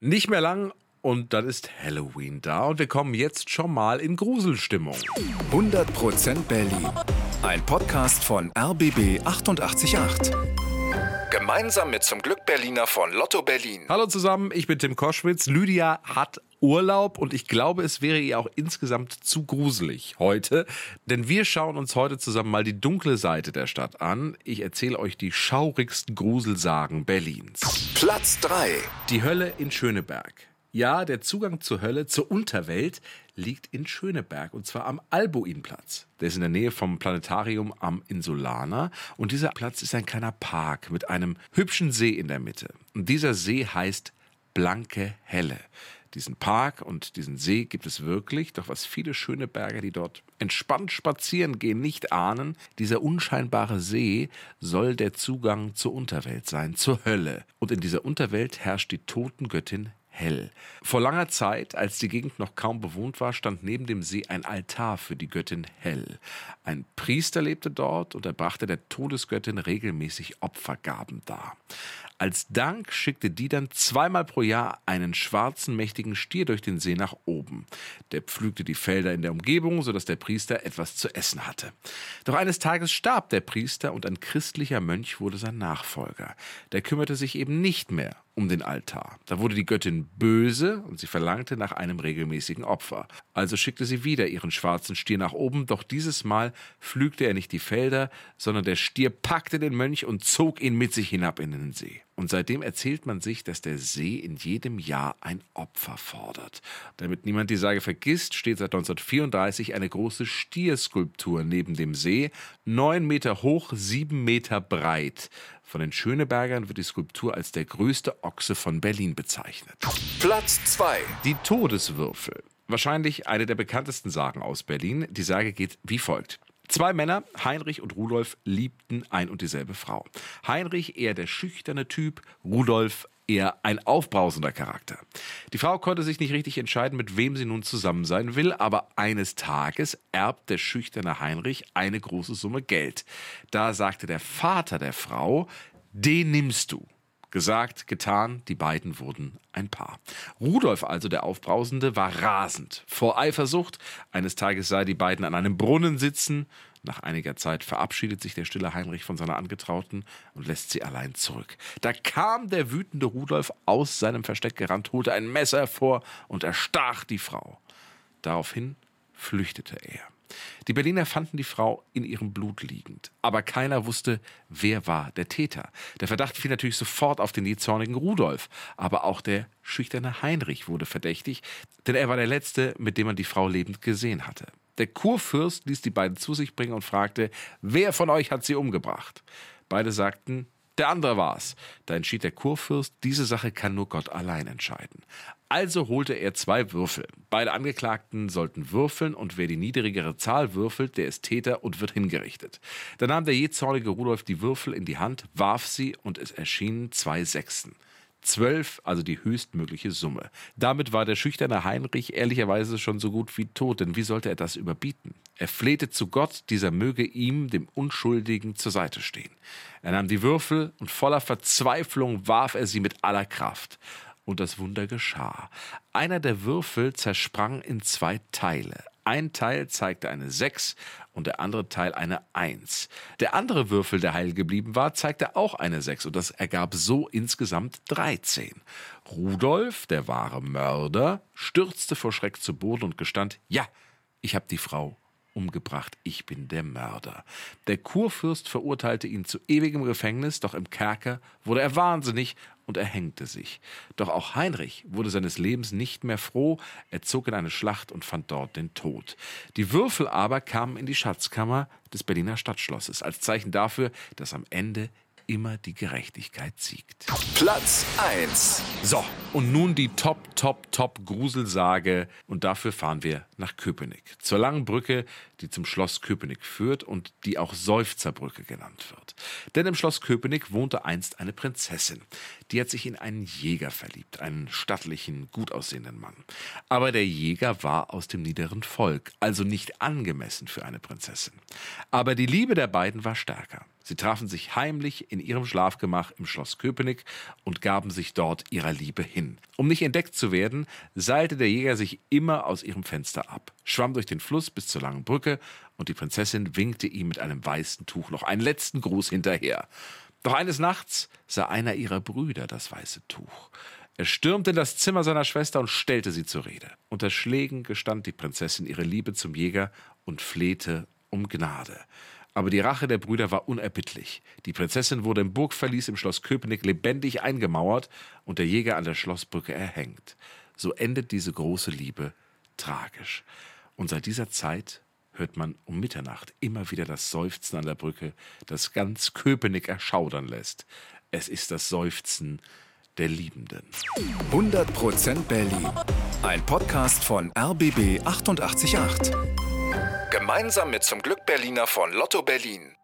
Nicht mehr lang und dann ist Halloween da und wir kommen jetzt schon mal in Gruselstimmung. 100% Berlin. Ein Podcast von RBB 888. Gemeinsam mit zum Glück Berliner von Lotto Berlin. Hallo zusammen, ich bin Tim Koschwitz. Lydia hat Urlaub und ich glaube, es wäre ihr auch insgesamt zu gruselig heute, denn wir schauen uns heute zusammen mal die dunkle Seite der Stadt an. Ich erzähle euch die schaurigsten Gruselsagen Berlins. Platz 3. Die Hölle in Schöneberg. Ja, der Zugang zur Hölle, zur Unterwelt, liegt in Schöneberg und zwar am Albuinplatz. Der ist in der Nähe vom Planetarium am Insulaner und dieser Platz ist ein kleiner Park mit einem hübschen See in der Mitte. Und dieser See heißt Blanke Helle. Diesen Park und diesen See gibt es wirklich, doch was viele Schöneberger, die dort entspannt spazieren gehen, nicht ahnen, dieser unscheinbare See soll der Zugang zur Unterwelt sein, zur Hölle. Und in dieser Unterwelt herrscht die Totengöttin hell. Vor langer Zeit, als die Gegend noch kaum bewohnt war, stand neben dem See ein Altar für die Göttin Hell. Ein Priester lebte dort und er brachte der Todesgöttin regelmäßig Opfergaben dar. Als Dank schickte die dann zweimal pro Jahr einen schwarzen, mächtigen Stier durch den See nach oben. Der pflügte die Felder in der Umgebung, sodass der Priester etwas zu essen hatte. Doch eines Tages starb der Priester und ein christlicher Mönch wurde sein Nachfolger. Der kümmerte sich eben nicht mehr um den Altar. Da wurde die Göttin böse und sie verlangte nach einem regelmäßigen Opfer. Also schickte sie wieder ihren schwarzen Stier nach oben, doch dieses Mal pflügte er nicht die Felder, sondern der Stier packte den Mönch und zog ihn mit sich hinab in den See. Und seitdem erzählt man sich, dass der See in jedem Jahr ein Opfer fordert. Damit niemand die Sage vergisst, steht seit 1934 eine große Stierskulptur neben dem See, neun Meter hoch, sieben Meter breit. Von den Schönebergern wird die Skulptur als der größte Ochse von Berlin bezeichnet. Platz 2. Die Todeswürfel. Wahrscheinlich eine der bekanntesten Sagen aus Berlin. Die Sage geht wie folgt. Zwei Männer, Heinrich und Rudolf, liebten ein und dieselbe Frau. Heinrich eher der schüchterne Typ, Rudolf eher ein aufbrausender Charakter. Die Frau konnte sich nicht richtig entscheiden, mit wem sie nun zusammen sein will, aber eines Tages erbt der schüchterne Heinrich eine große Summe Geld. Da sagte der Vater der Frau, den nimmst du. Gesagt, getan, die beiden wurden ein Paar. Rudolf also, der Aufbrausende, war rasend. Vor Eifersucht, eines Tages sah die beiden an einem Brunnen sitzen. Nach einiger Zeit verabschiedet sich der stille Heinrich von seiner Angetrauten und lässt sie allein zurück. Da kam der wütende Rudolf aus seinem Versteck gerannt, holte ein Messer hervor und erstach die Frau. Daraufhin flüchtete er. Die Berliner fanden die Frau in ihrem Blut liegend, aber keiner wusste, wer war der Täter. Der Verdacht fiel natürlich sofort auf den jähzornigen Rudolf, aber auch der schüchterne Heinrich wurde verdächtig, denn er war der Letzte, mit dem man die Frau lebend gesehen hatte. Der Kurfürst ließ die beiden zu sich bringen und fragte, wer von euch hat sie umgebracht? Beide sagten, der andere war's. Da entschied der Kurfürst, diese Sache kann nur Gott allein entscheiden. Also holte er zwei Würfel. Beide Angeklagten sollten würfeln und wer die niedrigere Zahl würfelt, der ist Täter und wird hingerichtet. Da nahm der jähzornige Rudolf die Würfel in die Hand, warf sie und es erschienen zwei Sechsen. Zwölf, also die höchstmögliche Summe. Damit war der schüchterne Heinrich ehrlicherweise schon so gut wie tot, denn wie sollte er das überbieten? Er flehte zu Gott, dieser möge ihm, dem Unschuldigen, zur Seite stehen. Er nahm die Würfel und voller Verzweiflung warf er sie mit aller Kraft. Und das Wunder geschah. Einer der Würfel zersprang in zwei Teile. Ein Teil zeigte eine 6 und der andere Teil eine 1. Der andere Würfel, der heil geblieben war, zeigte auch eine 6 und das ergab so insgesamt 13. Rudolf, der wahre Mörder, stürzte vor Schreck zu Boden und gestand, ja, ich habe die Frau umgebracht, ich bin der Mörder. Der Kurfürst verurteilte ihn zu ewigem Gefängnis, doch im Kerker wurde er wahnsinnig und erhängte sich. Doch auch Heinrich wurde seines Lebens nicht mehr froh, er zog in eine Schlacht und fand dort den Tod. Die Würfel aber kamen in die Schatzkammer des Berliner Stadtschlosses, als Zeichen dafür, dass am Ende immer die Gerechtigkeit siegt. Platz 1. So, und nun die Top, Top, Top Gruselsage. Und dafür fahren wir nach Köpenick. Zur langen Brücke, die zum Schloss Köpenick führt und die auch Seufzerbrücke genannt wird. Denn im Schloss Köpenick wohnte einst eine Prinzessin. Die hat sich in einen Jäger verliebt, einen stattlichen, gut aussehenden Mann. Aber der Jäger war aus dem niederen Volk, also nicht angemessen für eine Prinzessin. Aber die Liebe der beiden war stärker. Sie trafen sich heimlich in ihrem Schlafgemach im Schloss Köpenick und gaben sich dort ihrer Liebe hin. Um nicht entdeckt zu werden, seilte der Jäger sich immer aus ihrem Fenster ab, schwamm durch den Fluss bis zur langen Brücke, und die Prinzessin winkte ihm mit einem weißen Tuch noch einen letzten Gruß hinterher. Doch eines Nachts sah einer ihrer Brüder das weiße Tuch. Er stürmte in das Zimmer seiner Schwester und stellte sie zur Rede. Unter Schlägen gestand die Prinzessin ihre Liebe zum Jäger und flehte um Gnade. Aber die Rache der Brüder war unerbittlich. Die Prinzessin wurde im Burgverlies im Schloss Köpenick lebendig eingemauert und der Jäger an der Schlossbrücke erhängt. So endet diese große Liebe tragisch. Und seit dieser Zeit hört man um Mitternacht immer wieder das Seufzen an der Brücke, das ganz Köpenick erschaudern lässt. Es ist das Seufzen der Liebenden. 100% Berlin. Ein Podcast von RBB 888. Gemeinsam mit zum Glück Berliner von Lotto Berlin.